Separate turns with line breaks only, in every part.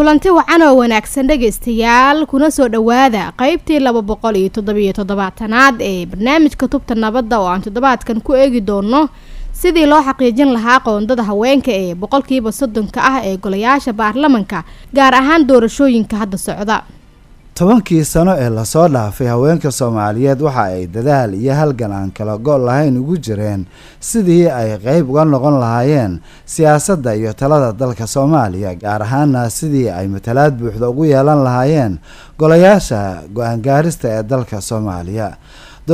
kulanti wacan oo wanaagsan dhegaystayaal kuna soo dhowaada qeybtii laba boqol iyo toddobiyo toddobaatanaad ee barnaamijka tubta nabadda oo aan toddobaadkan ku eegi doono sidii loo xaqiijin lahaa qoondada haweenka ee boqolkiiba soddonka ah ee golayaasha baarlamanka gaar ahaan doorashooyinka hadda socda
tobankii sano ee la soo dhaafay haweenka soomaaliyeed waxa ay dadaal iyo halgan aan kala go' lahayn ugu jireen sidii ay qeyb uga noqon lahaayeen siyaasadda iyo talada dalka soomaaliya gaar ahaana sidii ay matalaad buuxda ugu yeelan lahaayeen golayaasha go'aan gaarista ee dalka soomaaliya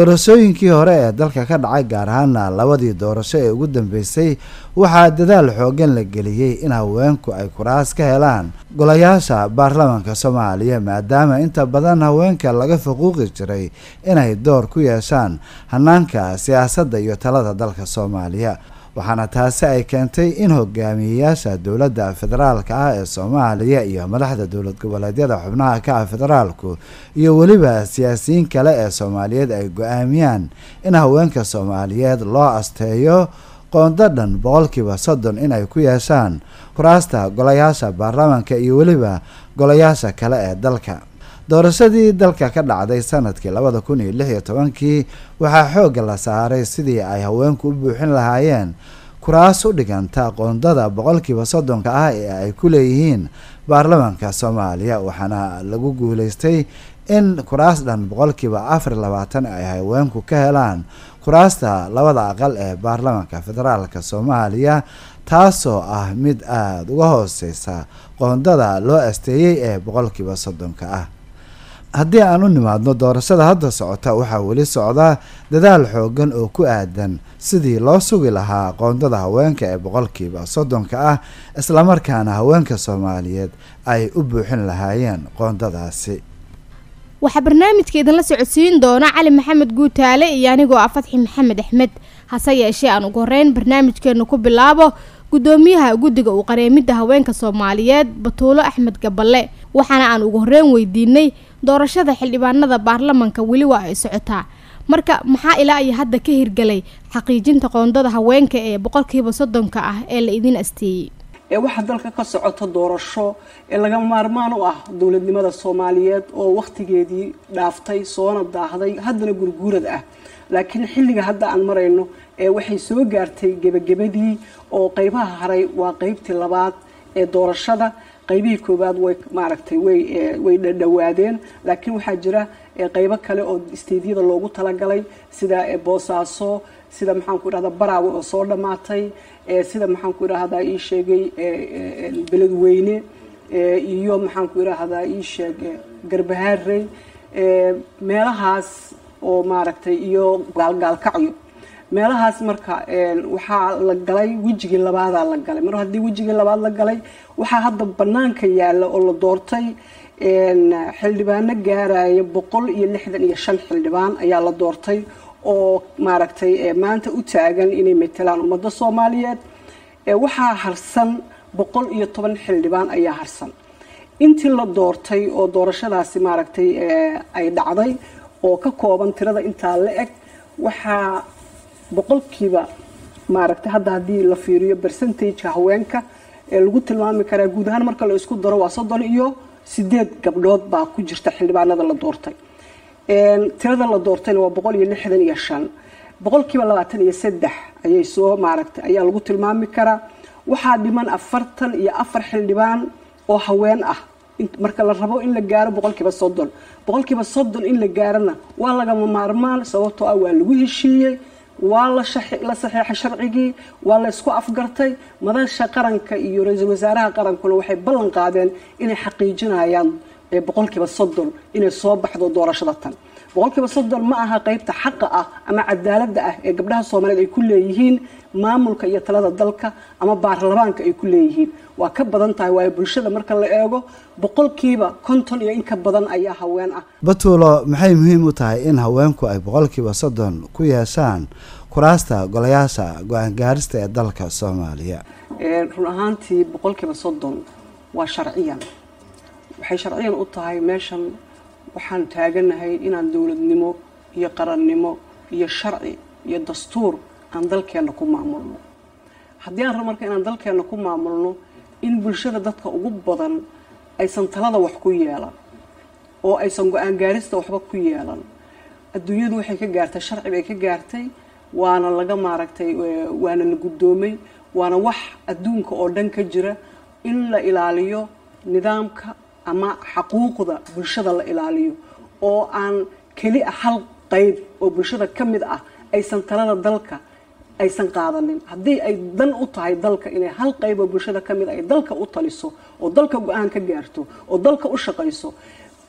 doorashooyinkii hore ee dalka ka dhacay gaar ahaana labadii doorasho ee ugu dambeysay waxaa dadaal xoogan la geliyey in haweenku ay kuraas ka helaan. Golayaasha baarlamanka soomaaliya maadaama inta badan haweenka laga faquuqi jiray inay door ku yeeshaan hanaanka siyaasadda iyo talada dalka soomaaliya waxaana taasi ay keentay in hogaamiyeyaasha dowladda federaalka ah ee soomaaliya iyo madaxda dowlad goboleedyada xubnaha ka ah federaalku iyo weliba siyaasiyiin kale ee soomaaliyeed ay go'aamiyaan in haweenka soomaaliyeed loo asteeyo qoondo dhan boqolkiiba soddon inay ku yeeshaan kuraasta golayaasha baarlamanka iyo weliba golayaasha kale ee dalka doorashadii dalka ka dhacday sannadkii labada kun iyo lix iyo tobankii waxaa xoogga la saaray sidii ay haweenku u buuxin lahaayeen kuraas u dhiganta qoondada boqolkiiba soddonka ah ee ay ku leeyihiin baarlamanka soomaaliya waxaana lagu guuleystay in kuraas dhan boqolkiiba afar labaatan ay haweenku ka helaan kuraasta labada aqal ee baarlamanka federaalka soomaaliya taasoo ah mid aada uga hooseysa qoondada loo asteeyey ee boqolkiiba soddonka ah haddii aan u nimaadno doorashada hadda socota waxaa weli socda dadaal xoogan oo ku aadan sidii loo sugi lahaa qoondada haweenka ee boqolkiiba soddonka ah islamarkaana haweenka soomaaliyeed ay u buuxin lahaayeen qoondadaasi.
Waxaa barnaamijka idinla socodsiin doona cali maxamed guutaale iyo anigoo ah fatxi maxamed axmed. Hase yeeshee aan ugu horeyn barnaamijkeena ku bilaabo gudoomiyaha guddiga uu qareemidda haweenka soomaaliyeed batuulo axmed gaballe. Waxaana aan ugu horeyn weydiinay doorashada xildhibaanada baarlamanka weli waa ay socotaa. Marka maxaa ilaa iyo hadda ka hirgelay xaqiijinta qoondada haweenka ee boqolkiiba soddonka ah ee la idin asteeyey?
Ee waxaa dalka ka socota doorasho ee laga maarmaan u ah dowladnimada soomaaliyeed oo wakhtigeedii dhaaftay soona daahday haddana gurguurad ah. Laakiin xilliga hadda aan marayno ee waxay soo gaartay gebagabadii oo qeybaha haray waa qeybtii labaad ee doorashada qaybihii koowaad way maaragtay way way dhadhawaadeen laakiin waxaa jira qeybo kale oo isteydyada loogu talagalay sida boosaaso sida maxaanku idhahda baraawe oo soo dhammaatay sida maxaanku idhahdaa ii sheegay beledweyne iyo maxaanku idhahdaa ii sheeg garbahaarey meelahaas oo maaragtay iyo gaalgaalkacyo meelahaas marka waxaa la galay wejigii labaadaa la galay. Mar haddii wejigii labaad la galay waxaa hadda banaanka yaalla oo la doortay xildhibaano gaaraya boqol iyo lixdan iyo shan xildhibaan ayaa la doortay oo maaragtay maanta u taagan inay matelaan ummadda soomaaliyeed. Waxaa harsan boqol iyo toban xildhibaan ayaa harsan. Intii la doortay oo doorashadaasi maaragtay ay dhacday oo ka kooban tirada intaa la eg waxaa boqolkiiba maaragtay hadda haddii la fiiriyo percentageka haweenka ee lagu tilmaami karaa guud ahaan marka la isku daro waa soddon iyo sideed gabdhood baa ku jirta xildhibaanada la doortay. Tirada la doortayna waa boqol iyo lixdan iyo shan. Boqolkiiba labaatan iyo saddex ayay soo maaragtay ayaa lagu tilmaami karaa. Waxaa dhiman afartan iyo afar xildhibaan oo haween ah. Marka la rabo in la gaaro boqolkiiba soddon. Boqolkiiba soddon in la gaarona waa lagama maarmaan sababtoo ah waa lagu heshiiyey waa la saxeexay sharcigii waa la isku afgartay. Madasha qaranka iyo ra'iisul wasaaraha qarankuna waxay ballan qaadeen inay xaqiijinayaan boqolkiiba soddon inay soo baxdo doorashada tan boqolkiiba soddon ma aha qeybta xaqa ah ama cadaaladda ah ee gabdhaha soomaaliyeed ay ku leeyihiin maamulka iyo talada dalka ama baarlamaanka ay ku leeyihiin. Waa ka badan tahay waayo bulshada marka la eego boqolkiiba konton iyo in ka badan ayaa haween ah.
Batuulo maxay muhiim u tahay in haweenku ay boqolkiiba soddon ku yeeshaan kuraasta golayaasha go'aan gaarista ee dalka soomaaliya?
Run ahaantii boqolkiiba soddon waa sharciyan. Waxay sharciyan u tahay meeshan waxaan taaganahay inaan dowladnimo iyo qarannimo iyo sharci iyo dastuur aan dalkeenna ku maamulno. Haddii aan rab marka inaan dalkeenna ku maamulno in bulshada dadka ugu badan aysan talada wax ku yeelan oo aysan go'aan gaarista waxba ku yeelan adduunyadu waxay ka gaartay sharci bay ka gaartay waana laga maaragtay waana la guddoomay waana wax adduunka oo dhan ka jira in la ilaaliyo nidaamka ama xaquuqda bulshada la ilaaliyo oo aan keli a hal qayb oo bulshada ka mid ah aysan talada dalka aysan qaadanin. Haddii ay dan u tahay dalka inay hal qayb oo bulshada ka mid ay dalka u taliso oo dalka go'aan ka gaarto oo dalka u shaqayso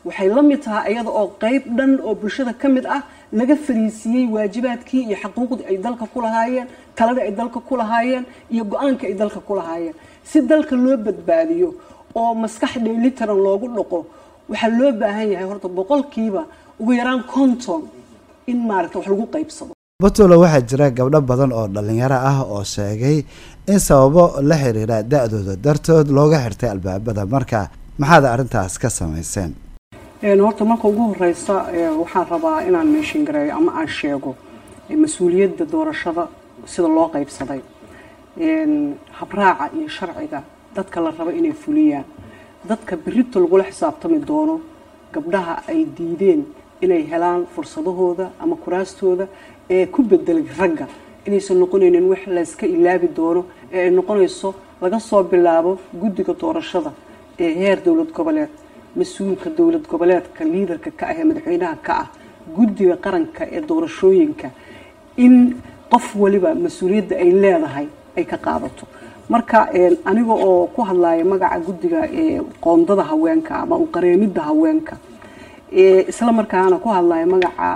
waxay la mid tahay iyada oo qayb dhan oo bulshada ka mid ah laga fariisiiyey waajibaadkii iyo xaquuqdii ay dalka ku lahaayeen taladii ay dalka ku lahaayeen iyo go'aanka ay dalka ku lahaayeen. Si dalka loo badbaadiyo oo maskax dheelitaran loogu dhaqo waxaa loo baahan yahay horta boqolkiiba ugu yaraan konton in maaragta wax lagu qaybsado.
Batulo waxaa jira gabdho badan oo dhalinyaro ah oo sheegay in sababo la xiriira da-dooda dartood looga xirtay albaabada. Marka maxaad arrintaas ka samayseen?
Horta marka ugu horeysa waxaan rabaa inaan meeshin gareeyo ama aan sheego mas'uuliyadda doorashada sida loo qaybsaday. Habraaca iyo sharciga dadka la rabo inay fuliyaan. Dadka berito lagula xisaabtami doono gabdhaha ay diideen inay helaan fursadahooda ama kuraastooda ee ku bedelay ragga. Inaysan noqonaynin wax layska ilaabi doono ee ay noqonayso laga soo bilaabo guddiga doorashada ee heer dowlad goboleed. Mas'uulka dowlad goboleedka liidarka ka ah ee madaxweynaha ka ah guddiga qaranka ee doorashooyinka in qof waliba mas'uuliyadda ay leedahay ay ka qaadato marka aniga oo ku hadlaya magaca guddiga ee qoondada haweenka ama uqareemidda haweenka isla markaana ku hadlaya magaca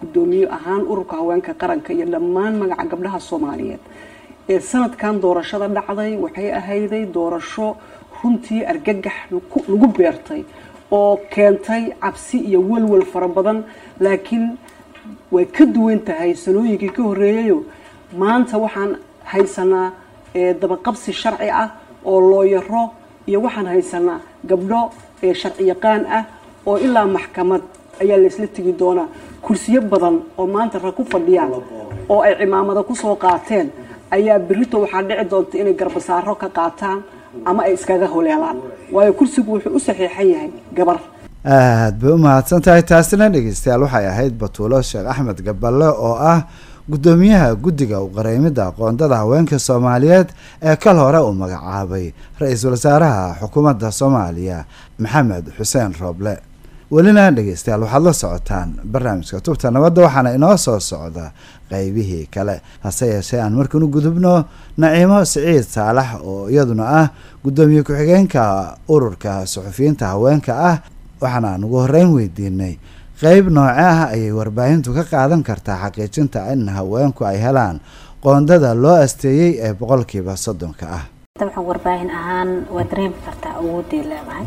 gudoomiye ahaan ururka haweenka qaranka iyo dhammaan magaca gabdhaha soomaaliyeed. Sanadkan doorashada dhacday waxay ahayday doorasho runtii argagax lagu beertay oo keentay cabsi iyo walwal fara badan laakiin way ka duwan tahay sanooyinkii ka horreeyayo maanta waxaan haysanaa dabaqabsi sharci ah oo looyaro iyo waxaan haysanaa gabdho sharci yaqaan ah oo ilaa maxkamad ayaa laysla tegi doonaa. Kursiyo badan oo maanta rag ku fadhiyaan oo ay cimaamada ku soo qaateen ayaa berito waxaa dhici doonta inay garbasaaro ka qaataan ama ay iskaga holeelaan. Waayo kursigu wuxuu u saxiixan yahay gabar.
Aad bay u mahadsan tahay taasina dhegeystayaal waxay ahayd batuulo sheekh axmed gaballe oo ah guddoomiyaha guddiga uqareymidda aqoondada haweenka soomaaliyeed ee kal hore uu magacaabay ra'iisul wasaaraha xukuumadda soomaaliya maxamed xuseen rooble. Welina dhegeystayaal waxaad la socotaan barnaamijka tubta nabadda waxaana inoo soo socda qeybihii kale. Hase yeeshee aan markan u gudubno naciimo siciid saalax oo iyaduna ah guddoomiye ku-xigeenka ururka suxufiyiinta haweenka ah waxaana aan ugu horreyn weydiinay qeyb nooce ah ayay warbaahintu ka qaadan kartaa xaqiijinta in haweenku ay helaan qoondada loo asteeyey ee boqolkiiba soddonka ah.
Dabcan warbaahin ahaan waa dareemi kartaa awoodday leedahay.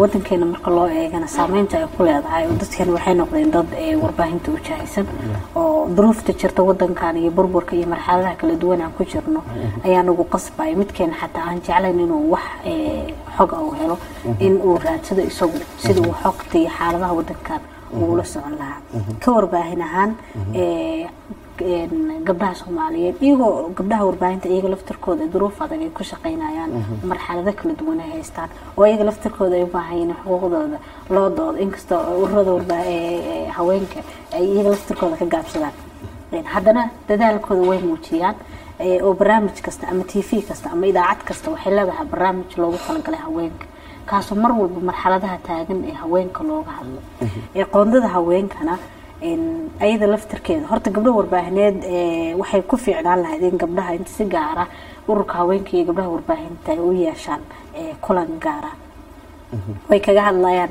Wadankeena marka loo eegana saameynta ay ku leedahay dadkan waxay noqdeen dad warbaahinta u jahaysan oo duruufta jirta wadankan iyo burburka iyo marxaladaha kala duwan aan ku jirno ayaa nagu qasbaya midkeena xataa aan jeclayn inuu wax xoga uu helo in uu raadsado isagu sida uu xogta xaaladaha wadankan uula socon lahaa. Ka warbaahin ahaan gabdhaha soomaaliyeed iyagoo gabdhaha warbaahinta iyaga laftarkooda duruuf adag ay ku shaqaynayaan marxalado kala duwan ay haystaan oo iyaga laftarkooda ay u baahan yihiin xuquuqdooda loo doodo inkastoo ururada haweenka ay iyaga laftarkooda ka gaabsadaan. Haddana dadaalkooda way muujiyaan oo barnaamij kasta ama t v kasta ama idaacad kasta waxay leedahay barnaamij loogu talagalay haweenka kaasoo mar walba marxaladaha taagan ee haweenka looga hadlo. Qoondada haweenkana ayada laftarkeeda horta gabdho warbaahineed waxay ku fiicnaan in gabdhaha inta si gaara ururka haweenka iyo gabdhaha warbaahinta ay u yeeshaan kulan gaara. Way kaga hadlayaan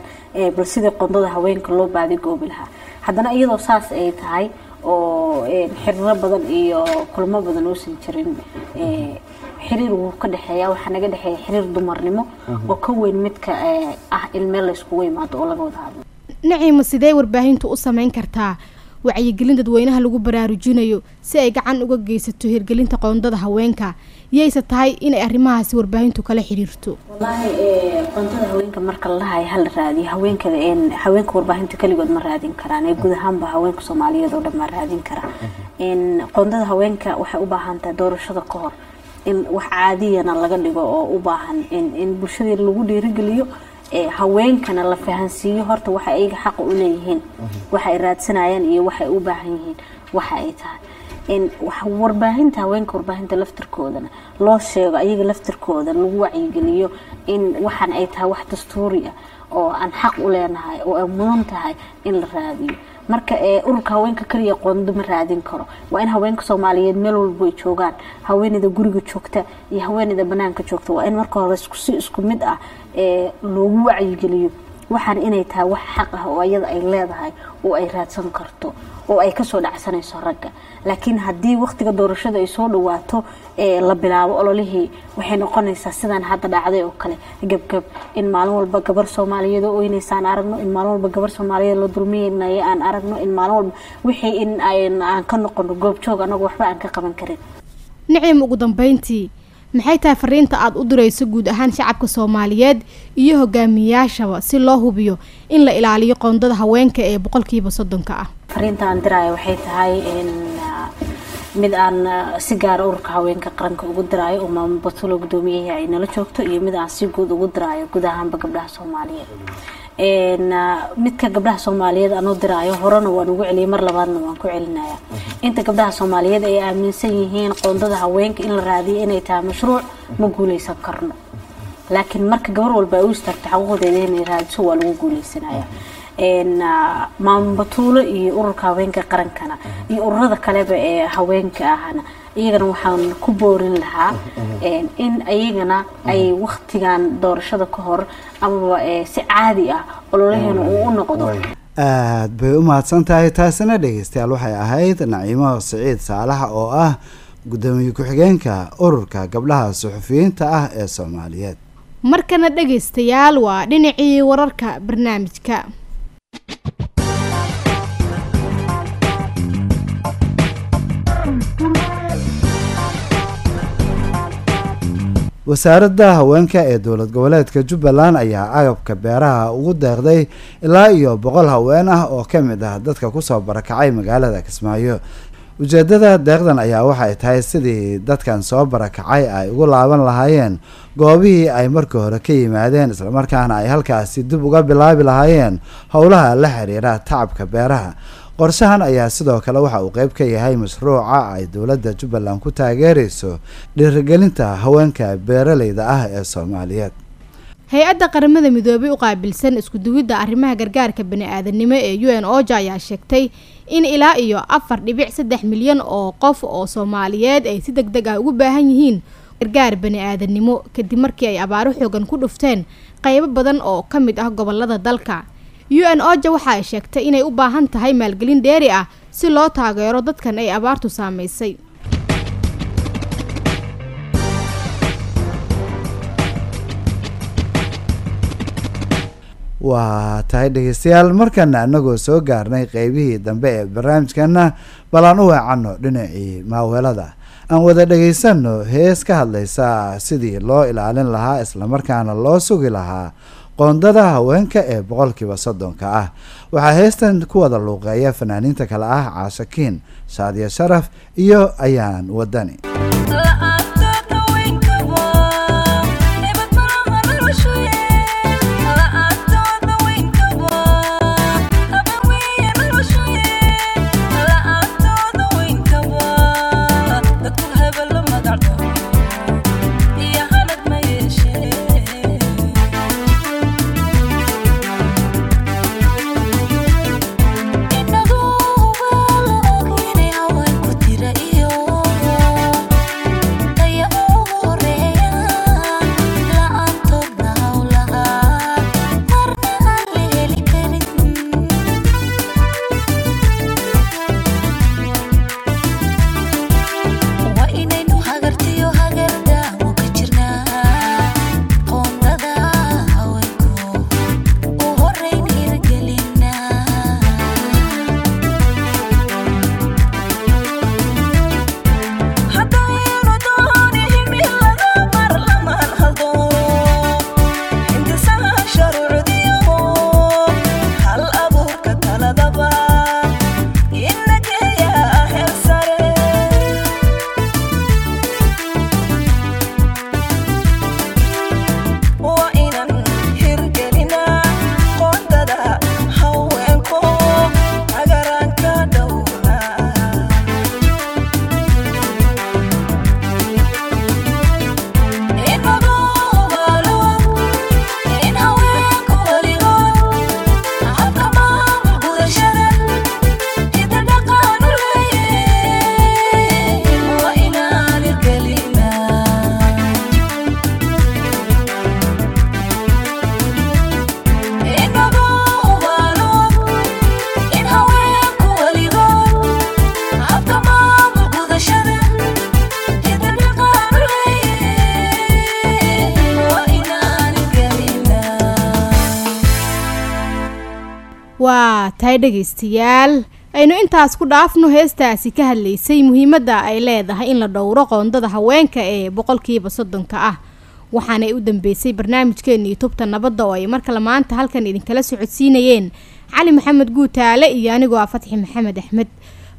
bal sidii qoondada haweenka loo baadigoobi lahaa. Haddana iyadoo saas ay tahay oo xiriiro badan iyo kulmo badan uusan jirin xiriir wuu ka dhexeeya waxaa naga dhexeeya xiriir dumarnimo oo ka weyn midka ah in meel layskugu imaado oo laga wada hadlo.
Naciima sidee warbaahintu u sameyn kartaa? Wacyigelin dadweynaha lagu baraarujinayo si ay gacan uga geysato hirgelinta qoondada haweenka. Yayse tahay inay arrimahaasi warbaahintu kala xiriirto.
Wallaahi qoondada haweenka marka la dhahayo hala raadiyo haweenkada haweenka warbaahinta keligood ma raadin karaan. Ee guud ahaanba haweenka soomaaliyeed oo dhan ma raadin karaa qoondada haweenka waxay u baahan tahay doorashada ka hor in wax caadiyana laga dhigo oo u baahan in bulshadii lagu dhiirigeliyo haweenkana la fahansiiyo horta waxa ayaga xaqa u leeyihiin waxa ay raadsanayaan iyo waxay u baahan yihiin waxa ay tahay. In warbaahinta haweenka warbaahinta laftirkoodana loo sheego ayaga laftirkooda lagu wacyigeliyo in waxaan ay tahay wax dastuuri ah oo aan xaq u leenahay oo ay mudan tahay in la raadiyo. Marka ururka haweenka kaliya qondo ma raadin karo. Waa in haweenka soomaaliyeed meel walba ay joogaan. Haweeneyda guriga joogta iyo haweeneyda banaanka joogta waa in marka hore si isku mid ah loogu wacyigeliyo waxaan inay tahay wax xaq ah oo iyada ay leedahay oo ay raadsan karto oo ay ka soo dhacsanayso ragga. Laakiin haddii waqtiga doorashada ay soo dhawaato la bilaabo ololihii waxay noqonaysaa sidaan hadda dhacday oo kale. Gebgab in maalin walba gabar soomaaliyeed oo oynaysa aan aragno in maalin walba gabar soomaaliyeed la dulmiynaya aan aragno in maalin walba wixii in aan ka noqono goobjoog anagu waxba aan ka qaban karin.
Nicim ugu dambeyntii maxay tahay fariinta aada u dirayso guud ahaan shacabka soomaaliyeed iyo hogaamiyayaashaba si loo hubiyo in la ilaaliyo qoondada haweenka ee boqolkiiba soddonka ah
fariinta aan diraayo waxay tahay mid aan si gaara ururka haweenka qaranka ugu diraayo oo maamo batulo gudoomiyahii ay nala joogto iyo mid aan si guud ugu diraayo guud ahaanba gabdhaha soomaaliyeed midka gabdhaha soomaaliyeed u diraayo horena waan ugu celiyay mar labaadna waan ku celinaya inta gabdhaha soomaaliyeed ay aaminsan yihiin qoondada haweenka in la raadiyo inay tahay mashruuc ma guuleysan karno. Laakiin marka gabar walba ay u istaagto xaquuqdeeda inay raadiso waa lagu guuleysanaya maamo batuulo iyo ururka haweenka qarankana. Iyo ururada kaleba ee haweenka ahana. Iyagana waxaan ku boorin lahaa in iyagana ay waktigan doorashada ka hor amaba si caadi ah ololaheena uu u noqdo.
Aad bay u mahadsan tahay taasina dhegeystayaal waxay ahayd naciimo siciid saalax oo ah guddoomiye ku-xigeenka ururka gabdhaha suxufiyiinta ah ee soomaaliyeed.
Markana dhegaystayaal waa dhinacii wararka barnaamijka
wasaaradda haweenka ee dowlad goboleedka jubbaland ayaa agabka beeraha ugu deeqday ilaa iyo boqol haween ah oo ka mid ah dadka ku soo barakacay magaalada kismaayo. Ujeedada deeqdan ayaa waxay tahay sidii dadkan soo barakacay ay ugu laaban lahaayeen goobihii ay markii hore ka yimaadeen islamarkaana ay halkaasi dib uga bilaabi lahaayeen howlaha la xiriira tacabka beeraha qorshahan ayaa sidoo kale waxa uu qeyb ka yahay mashruuca ay dowladda jubbaland ku taageereyso dhiirigelinta haweenka beeraleyda ah ee soomaaliyeed.
Hay'adda qaramada midoobay u qaabilsan iskuduwidda arrimaha gargaarka bani-aadanimo ee u n oja ayaa sheegtay in ilaa iyo afar dhibic saddex milyan oo qof oo soomaaliyeed ay si deg deg ah ugu baahan yihiin gargaar bani-aadanimo kadib markii ay abaaro xoogan ku dhufteen qeybo badan oo ka mid ah gobollada dalka u n oja waxa ay sheegtay inay u baahan tahay maalgelin dheeri ah si loo taageero dadkan ay abaartu saameysay
waa tahay dhegeystayaal markana anagoo soo gaarnay qeybihii dambe ee barnaamijkana bal aan u weecanno dhinacii maaweelada. Aan wada dhegaysano hees ka hadlaysa sidii loo ilaalin lahaa islamarkaana loo sugi lahaa qoondada haweenka ee boqolkiiba soddonka ah. Waxaa heestan ku wada luuqeeya fanaaniinta kale ah caashakiin shaadiya sharaf iyo ayaan wadani
waa tahay dhegaystayaal. Aynu intaas ku dhaafno heestaasi ka hadlaysay muhiimadda ay leedahay in la dhowro qoondada haweenka ee boqolkiiba soddonka ah. Waxaanay u dambeysay barnaamijkeennii tubta nabadda oo ay markale maanta halkan idinkala socodsiinayeen. Cali maxamed guutaale iyo anigoo ah fatxi maxamed axmed.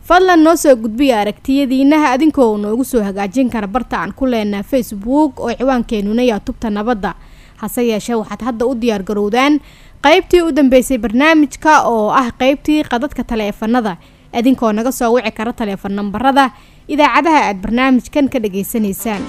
Fadlan noo soo gudbiya aragtiyadiinaha adinkoo noogu soo hagaajin kara barta aan ku leenaha facebook oo ciwaankeenuna yaa tubta nabadda. Hase yeeshee waxaad hadda u diyaar garowdaan qaybtii u dambeysay barnaamijka oo ah qaybtii qadadka taleefanada. Idinkoo naga soo wici kara taleefan nambarada. Idaacadaha aad barnaamijkan ka dhageysanaysaan